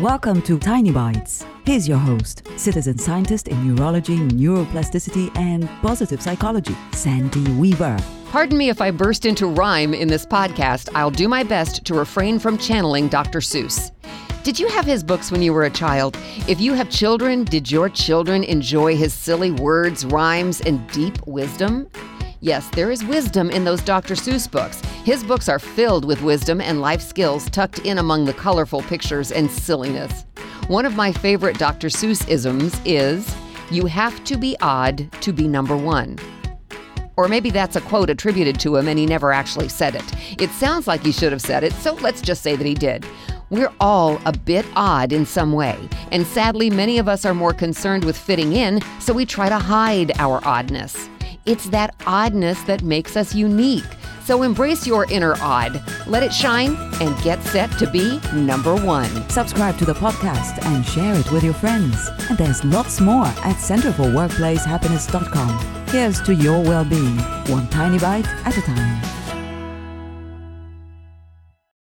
Welcome to Tiny Bites. Here's your host, citizen scientist in neurology, neuroplasticity, and positive psychology, Sandy Weaver. Pardon me if I burst into rhyme in this podcast. I'll do my best to refrain from channeling Dr. Seuss. Did you have his books when you were a child? If you have children, did your children enjoy his silly words, rhymes, and deep wisdom? Yes, there is wisdom in those Dr. Seuss books. His books are filled with wisdom and life skills tucked in among the colorful pictures and silliness. One of my favorite Dr. Seuss isms is You have to be odd to be number one. Or maybe that's a quote attributed to him and he never actually said it. It sounds like he should have said it, so let's just say that he did. We're all a bit odd in some way, and sadly, many of us are more concerned with fitting in, so we try to hide our oddness. It's that oddness that makes us unique. So embrace your inner odd, let it shine, and get set to be number one. Subscribe to the podcast and share it with your friends. And there's lots more at centerforworkplacehappiness.com. Here's to your well being, one tiny bite at a time.